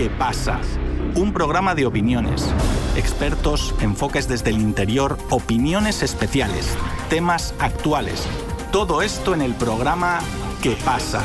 ¿Qué pasa? Un programa de opiniones, expertos, enfoques desde el interior, opiniones especiales, temas actuales. Todo esto en el programa ¿Qué pasa?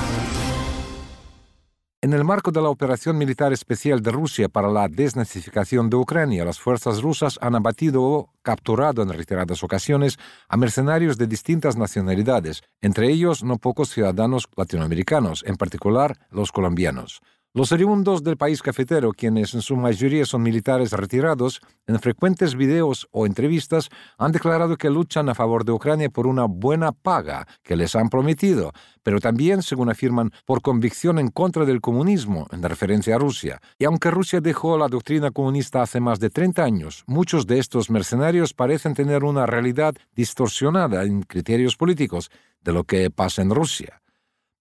En el marco de la operación militar especial de Rusia para la desnazificación de Ucrania, las fuerzas rusas han abatido o capturado en reiteradas ocasiones a mercenarios de distintas nacionalidades, entre ellos no pocos ciudadanos latinoamericanos, en particular los colombianos. Los oriundos del país cafetero, quienes en su mayoría son militares retirados, en frecuentes videos o entrevistas han declarado que luchan a favor de Ucrania por una buena paga que les han prometido, pero también, según afirman, por convicción en contra del comunismo, en referencia a Rusia. Y aunque Rusia dejó la doctrina comunista hace más de 30 años, muchos de estos mercenarios parecen tener una realidad distorsionada en criterios políticos de lo que pasa en Rusia.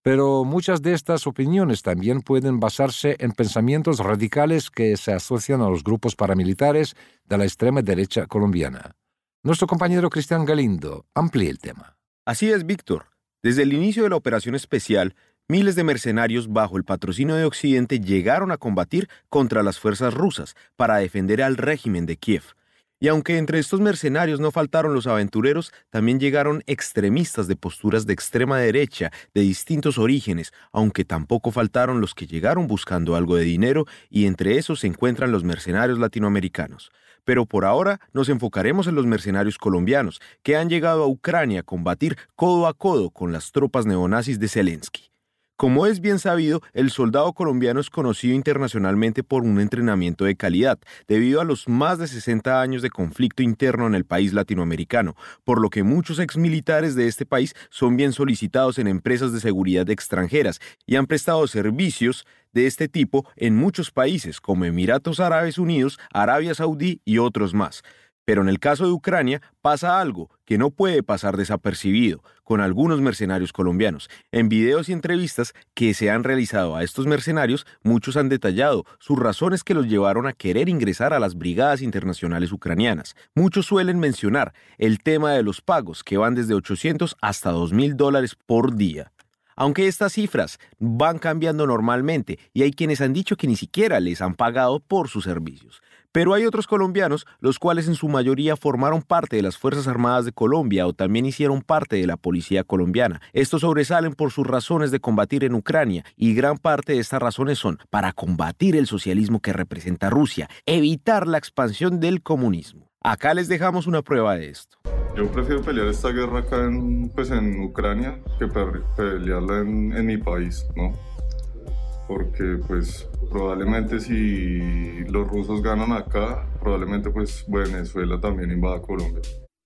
Pero muchas de estas opiniones también pueden basarse en pensamientos radicales que se asocian a los grupos paramilitares de la extrema derecha colombiana. Nuestro compañero Cristian Galindo amplía el tema. Así es, Víctor. Desde el inicio de la operación especial, miles de mercenarios bajo el patrocinio de Occidente llegaron a combatir contra las fuerzas rusas para defender al régimen de Kiev. Y aunque entre estos mercenarios no faltaron los aventureros, también llegaron extremistas de posturas de extrema derecha de distintos orígenes, aunque tampoco faltaron los que llegaron buscando algo de dinero y entre esos se encuentran los mercenarios latinoamericanos. Pero por ahora nos enfocaremos en los mercenarios colombianos, que han llegado a Ucrania a combatir codo a codo con las tropas neonazis de Zelensky. Como es bien sabido, el soldado colombiano es conocido internacionalmente por un entrenamiento de calidad, debido a los más de 60 años de conflicto interno en el país latinoamericano, por lo que muchos exmilitares de este país son bien solicitados en empresas de seguridad extranjeras y han prestado servicios de este tipo en muchos países como Emiratos Árabes Unidos, Arabia Saudí y otros más. Pero en el caso de Ucrania pasa algo que no puede pasar desapercibido con algunos mercenarios colombianos. En videos y entrevistas que se han realizado a estos mercenarios, muchos han detallado sus razones que los llevaron a querer ingresar a las brigadas internacionales ucranianas. Muchos suelen mencionar el tema de los pagos, que van desde 800 hasta 2 mil dólares por día. Aunque estas cifras van cambiando normalmente y hay quienes han dicho que ni siquiera les han pagado por sus servicios. Pero hay otros colombianos, los cuales en su mayoría formaron parte de las Fuerzas Armadas de Colombia o también hicieron parte de la Policía colombiana. Estos sobresalen por sus razones de combatir en Ucrania y gran parte de estas razones son para combatir el socialismo que representa Rusia, evitar la expansión del comunismo. Acá les dejamos una prueba de esto. Yo prefiero pelear esta guerra acá en, pues en Ucrania que pelearla en, en mi país, ¿no? Porque pues probablemente si los rusos ganan acá, probablemente pues Venezuela también invada Colombia.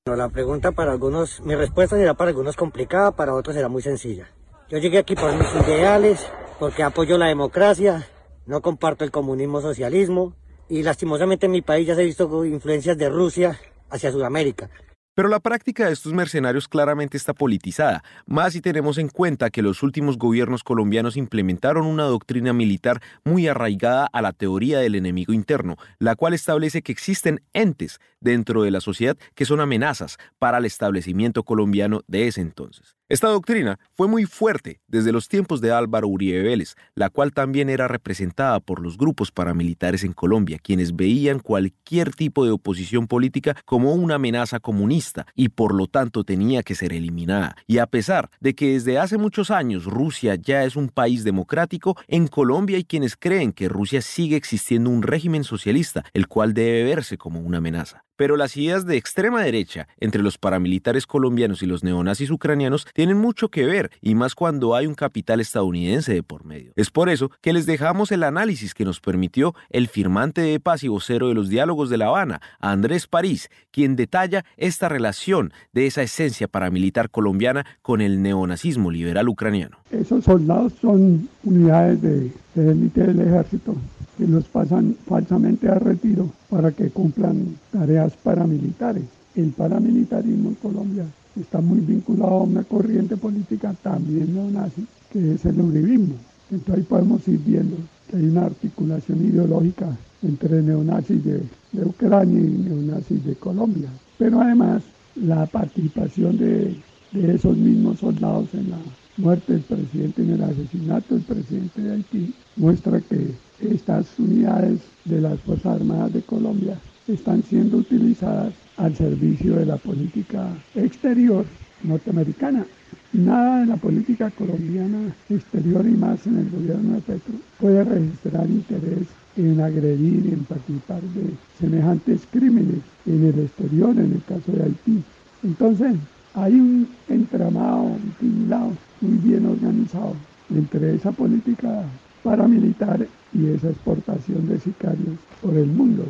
la pregunta para algunos, mi respuesta será para algunos complicada, para otros será muy sencilla. Yo llegué aquí por mis ideales, porque apoyo la democracia, no comparto el comunismo socialismo y lastimosamente en mi país ya se ha visto influencias de Rusia hacia Sudamérica. Pero la práctica de estos mercenarios claramente está politizada, más si tenemos en cuenta que los últimos gobiernos colombianos implementaron una doctrina militar muy arraigada a la teoría del enemigo interno, la cual establece que existen entes dentro de la sociedad que son amenazas para el establecimiento colombiano de ese entonces. Esta doctrina fue muy fuerte desde los tiempos de Álvaro Uribe Vélez, la cual también era representada por los grupos paramilitares en Colombia, quienes veían cualquier tipo de oposición política como una amenaza comunista y por lo tanto tenía que ser eliminada. Y a pesar de que desde hace muchos años Rusia ya es un país democrático, en Colombia hay quienes creen que Rusia sigue existiendo un régimen socialista, el cual debe verse como una amenaza pero las ideas de extrema derecha entre los paramilitares colombianos y los neonazis ucranianos tienen mucho que ver, y más cuando hay un capital estadounidense de por medio. Es por eso que les dejamos el análisis que nos permitió el firmante de paz y vocero de los diálogos de La Habana, Andrés París, quien detalla esta relación de esa esencia paramilitar colombiana con el neonazismo liberal ucraniano. Esos soldados son unidades de, élite del ejército que los pasan falsamente a retiro para que cumplan tareas paramilitares. El paramilitarismo en Colombia está muy vinculado a una corriente política también neonazi, que es el uribismo. Entonces ahí podemos ir viendo que hay una articulación ideológica entre neonazis de, Ucrania y neonazis de Colombia. Pero además la participación de, de esos mismos soldados en la muerte del presidente en el asesinato del presidente de Haití muestra que estas unidades de las Fuerzas Armadas de Colombia están siendo utilizadas al servicio de la política exterior norteamericana. Nada de la política colombiana exterior y más en el gobierno de Petro puede registrar interés en agredir y en participar de semejantes crímenes en el exterior, en el caso de Haití. Entonces, hay un entramado, un tinglado muy bien organizado entre esa política paramilitar y esa exportación de sicarios por el mundo.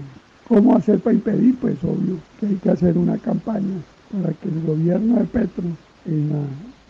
¿Cómo hacer para impedir? Pues obvio que hay que hacer una campaña para que el gobierno de Petro, en la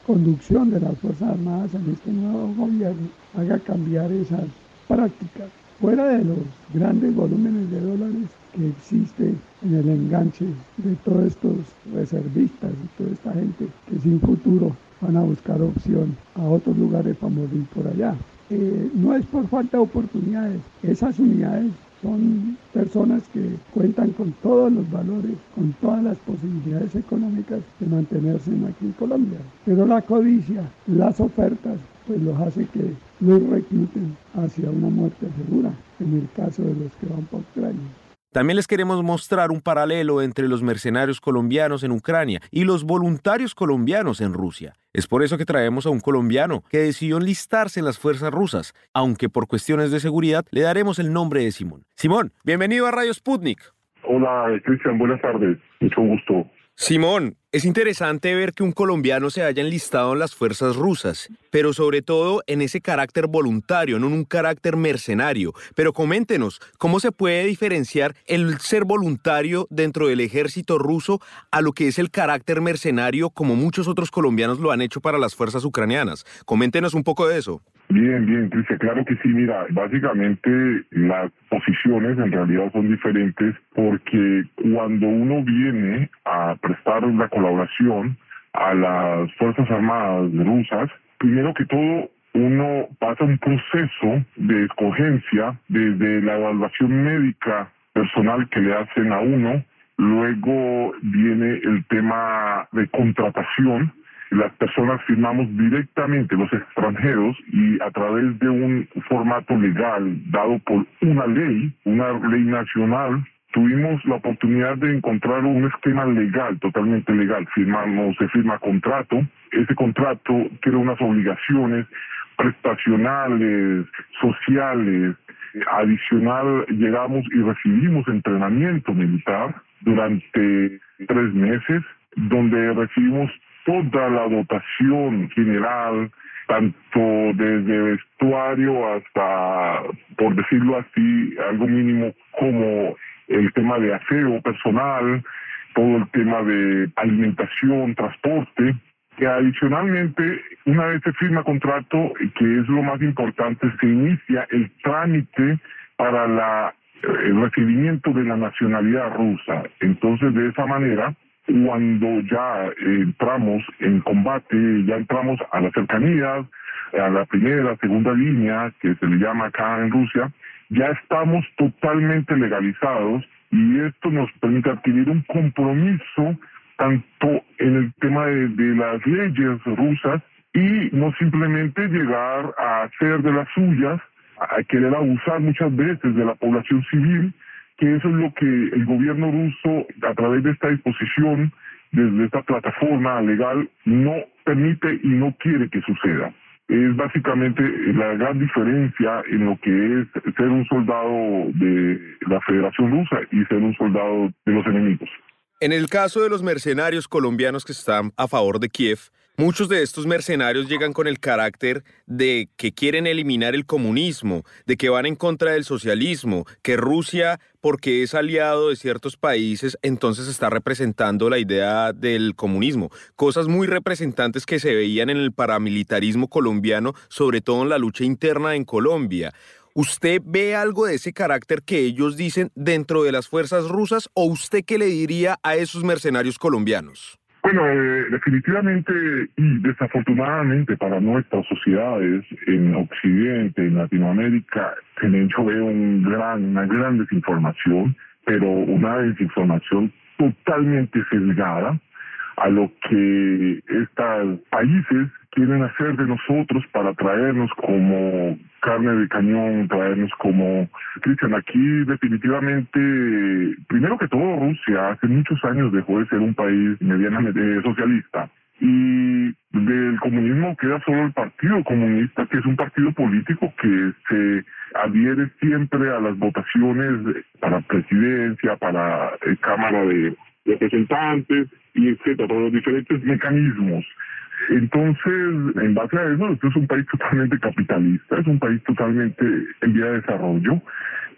conducción de las Fuerzas Armadas en este nuevo gobierno, haga cambiar esas prácticas. Fuera de los grandes volúmenes de dólares que existe en el enganche de todos estos reservistas y toda esta gente que sin futuro van a buscar opción a otros lugares para morir por allá. Eh, no es por falta de oportunidades, esas unidades son personas que cuentan con todos los valores, con todas las posibilidades económicas de mantenerse aquí en Colombia. Pero la codicia, las ofertas, pues los hace que los recluten hacia una muerte segura, en el caso de los que van por Ucrania. También les queremos mostrar un paralelo entre los mercenarios colombianos en Ucrania y los voluntarios colombianos en Rusia. Es por eso que traemos a un colombiano que decidió enlistarse en las fuerzas rusas, aunque por cuestiones de seguridad le daremos el nombre de Simón. Simón, bienvenido a Radio Sputnik. Hola, Cristian, buenas tardes. Mucho gusto. Simón, es interesante ver que un colombiano se haya enlistado en las fuerzas rusas, pero sobre todo en ese carácter voluntario, no en un carácter mercenario. Pero coméntenos, ¿cómo se puede diferenciar el ser voluntario dentro del ejército ruso a lo que es el carácter mercenario como muchos otros colombianos lo han hecho para las fuerzas ucranianas? Coméntenos un poco de eso. Bien, bien, Cristian, claro que sí. Mira, básicamente las posiciones en realidad son diferentes porque cuando uno viene a prestar la colaboración a las Fuerzas Armadas rusas, primero que todo uno pasa un proceso de escogencia desde la evaluación médica personal que le hacen a uno, luego viene el tema de contratación, las personas firmamos directamente, los extranjeros, y a través de un formato legal dado por una ley, una ley nacional, tuvimos la oportunidad de encontrar un esquema legal, totalmente legal. Firmamos, se firma contrato, ese contrato tiene unas obligaciones prestacionales, sociales, adicional llegamos y recibimos entrenamiento militar durante tres meses, donde recibimos toda la dotación general, tanto desde vestuario hasta, por decirlo así, algo mínimo como el tema de aseo personal, todo el tema de alimentación, transporte, que adicionalmente, una vez se firma contrato, que es lo más importante, se inicia el trámite para la, el recibimiento de la nacionalidad rusa. Entonces, de esa manera, cuando ya entramos en combate, ya entramos a las cercanías, a la primera, segunda línea, que se le llama acá en Rusia, ya estamos totalmente legalizados y esto nos permite adquirir un compromiso tanto en el tema de, las leyes rusas y no simplemente llegar a hacer de las suyas, a querer abusar muchas veces de la población civil, que eso es lo que el gobierno ruso, a través de esta disposición, desde esta plataforma legal, no permite y no quiere que suceda. Es básicamente la gran diferencia en lo que es ser un soldado de la Federación Rusa y ser un soldado de los enemigos. En el caso de los mercenarios colombianos que están a favor de Kiev, Muchos de estos mercenarios llegan con el carácter de que quieren eliminar el comunismo, de que van en contra del socialismo, que Rusia, porque es aliado de ciertos países, entonces está representando la idea del comunismo. Cosas muy representantes que se veían en el paramilitarismo colombiano, sobre todo en la lucha interna en Colombia. ¿Usted ve algo de ese carácter que ellos dicen dentro de las fuerzas rusas o usted qué le diría a esos mercenarios colombianos? Bueno, eh, definitivamente y desafortunadamente para nuestras sociedades en Occidente, en Latinoamérica, de hecho veo un gran, una gran desinformación, pero una desinformación totalmente sesgada a lo que estos países quieren hacer de nosotros para traernos como carne de cañón, traernos como... Cristian, aquí definitivamente, primero que todo, Rusia hace muchos años dejó de ser un país medianamente socialista y del comunismo queda solo el Partido Comunista, que es un partido político que se adhiere siempre a las votaciones para presidencia, para eh, Cámara de Representantes y etcétera, por los diferentes mecanismos. Entonces, en base a eso, esto es un país totalmente capitalista, es un país totalmente en vía de desarrollo,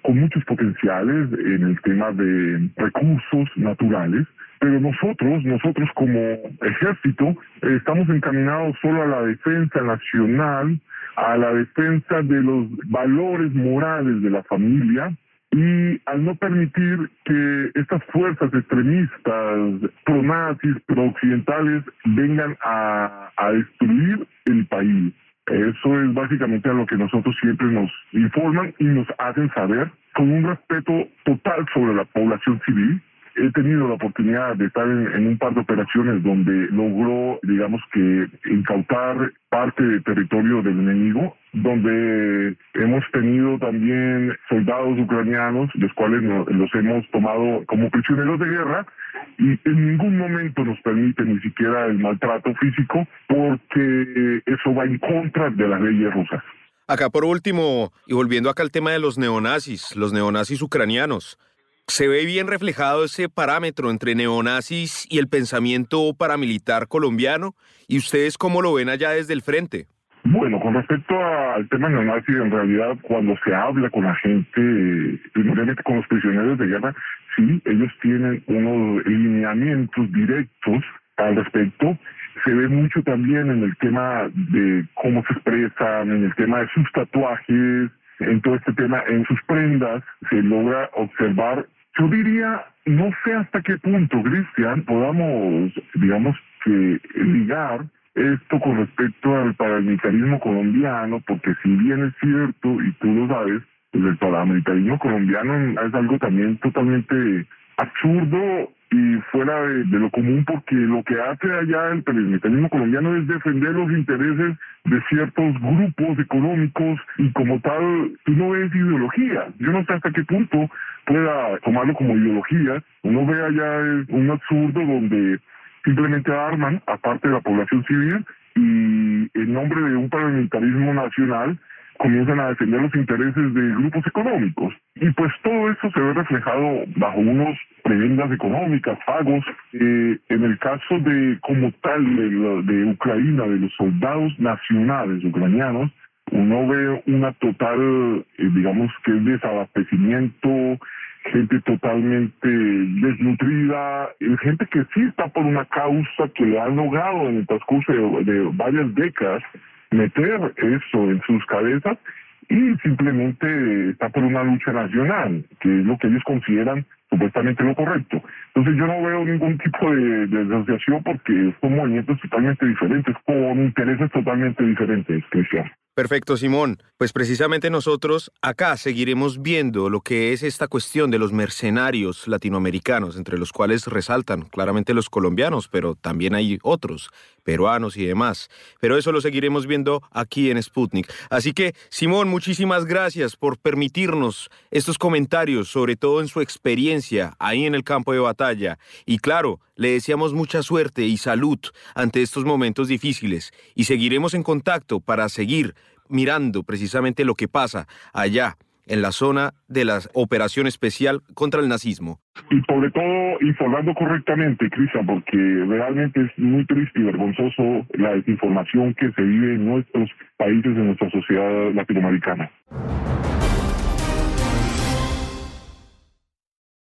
con muchos potenciales en el tema de recursos naturales, pero nosotros, nosotros como ejército, estamos encaminados solo a la defensa nacional, a la defensa de los valores morales de la familia, y al no permitir que estas fuerzas extremistas, pro-nazis, pro-occidentales, vengan a, a destruir el país. Eso es básicamente a lo que nosotros siempre nos informan y nos hacen saber con un respeto total sobre la población civil he tenido la oportunidad de estar en, un par de operaciones donde logró, digamos que, incautar parte del territorio del enemigo, donde hemos tenido también soldados ucranianos, los cuales los hemos tomado como prisioneros de guerra, y en ningún momento nos permite ni siquiera el maltrato físico, porque eso va en contra de las leyes rusas. Acá por último, y volviendo acá al tema de los neonazis, los neonazis ucranianos, ¿Se ve bien reflejado ese parámetro entre neonazis y el pensamiento paramilitar colombiano? ¿Y ustedes cómo lo ven allá desde el frente? Bueno, con respecto al tema neonazi, en realidad cuando se habla con la gente, primeramente con los prisioneros de guerra, sí, ellos tienen unos lineamientos directos al respecto. Se ve mucho también en el tema de cómo se expresan, en el tema de sus tatuajes, en todo este tema, en sus prendas, se logra observar yo diría, no sé hasta qué punto, Cristian, podamos, digamos que ligar esto con respecto al paramilitarismo colombiano, porque si bien es cierto, y tú lo sabes, pues el paramilitarismo colombiano es algo también totalmente absurdo y fuera de, lo común porque lo que hace allá el paramilitarismo colombiano es defender los intereses de ciertos grupos económicos y como tal tú no ves ideología. Yo no sé hasta qué punto pueda tomarlo como ideología. Uno ve allá un absurdo donde simplemente arman aparte de la población civil y en nombre de un paramilitarismo nacional comienzan a defender los intereses de grupos económicos. Y pues todo eso se ve reflejado bajo unos prebendas económicas, pagos. Eh, en el caso de, como tal, de, de Ucrania, de los soldados nacionales ucranianos, uno ve una total, eh, digamos que es desabastecimiento, gente totalmente desnutrida, gente que sí está por una causa que le han logrado en el transcurso de varias décadas meter eso en sus cabezas y simplemente está por una lucha nacional, que es lo que ellos consideran supuestamente lo correcto. Entonces yo no veo ningún tipo de, de asociación porque son movimientos totalmente diferentes, con intereses totalmente diferentes, Cristian. Perfecto, Simón. Pues precisamente nosotros acá seguiremos viendo lo que es esta cuestión de los mercenarios latinoamericanos, entre los cuales resaltan claramente los colombianos, pero también hay otros, peruanos y demás. Pero eso lo seguiremos viendo aquí en Sputnik. Así que, Simón, muchísimas gracias por permitirnos estos comentarios, sobre todo en su experiencia ahí en el campo de batalla. Y claro, le deseamos mucha suerte y salud ante estos momentos difíciles y seguiremos en contacto para seguir mirando precisamente lo que pasa allá en la zona de la operación especial contra el nazismo. Y sobre todo informando correctamente, Cristian, porque realmente es muy triste y vergonzoso la desinformación que se vive en nuestros países, en nuestra sociedad latinoamericana.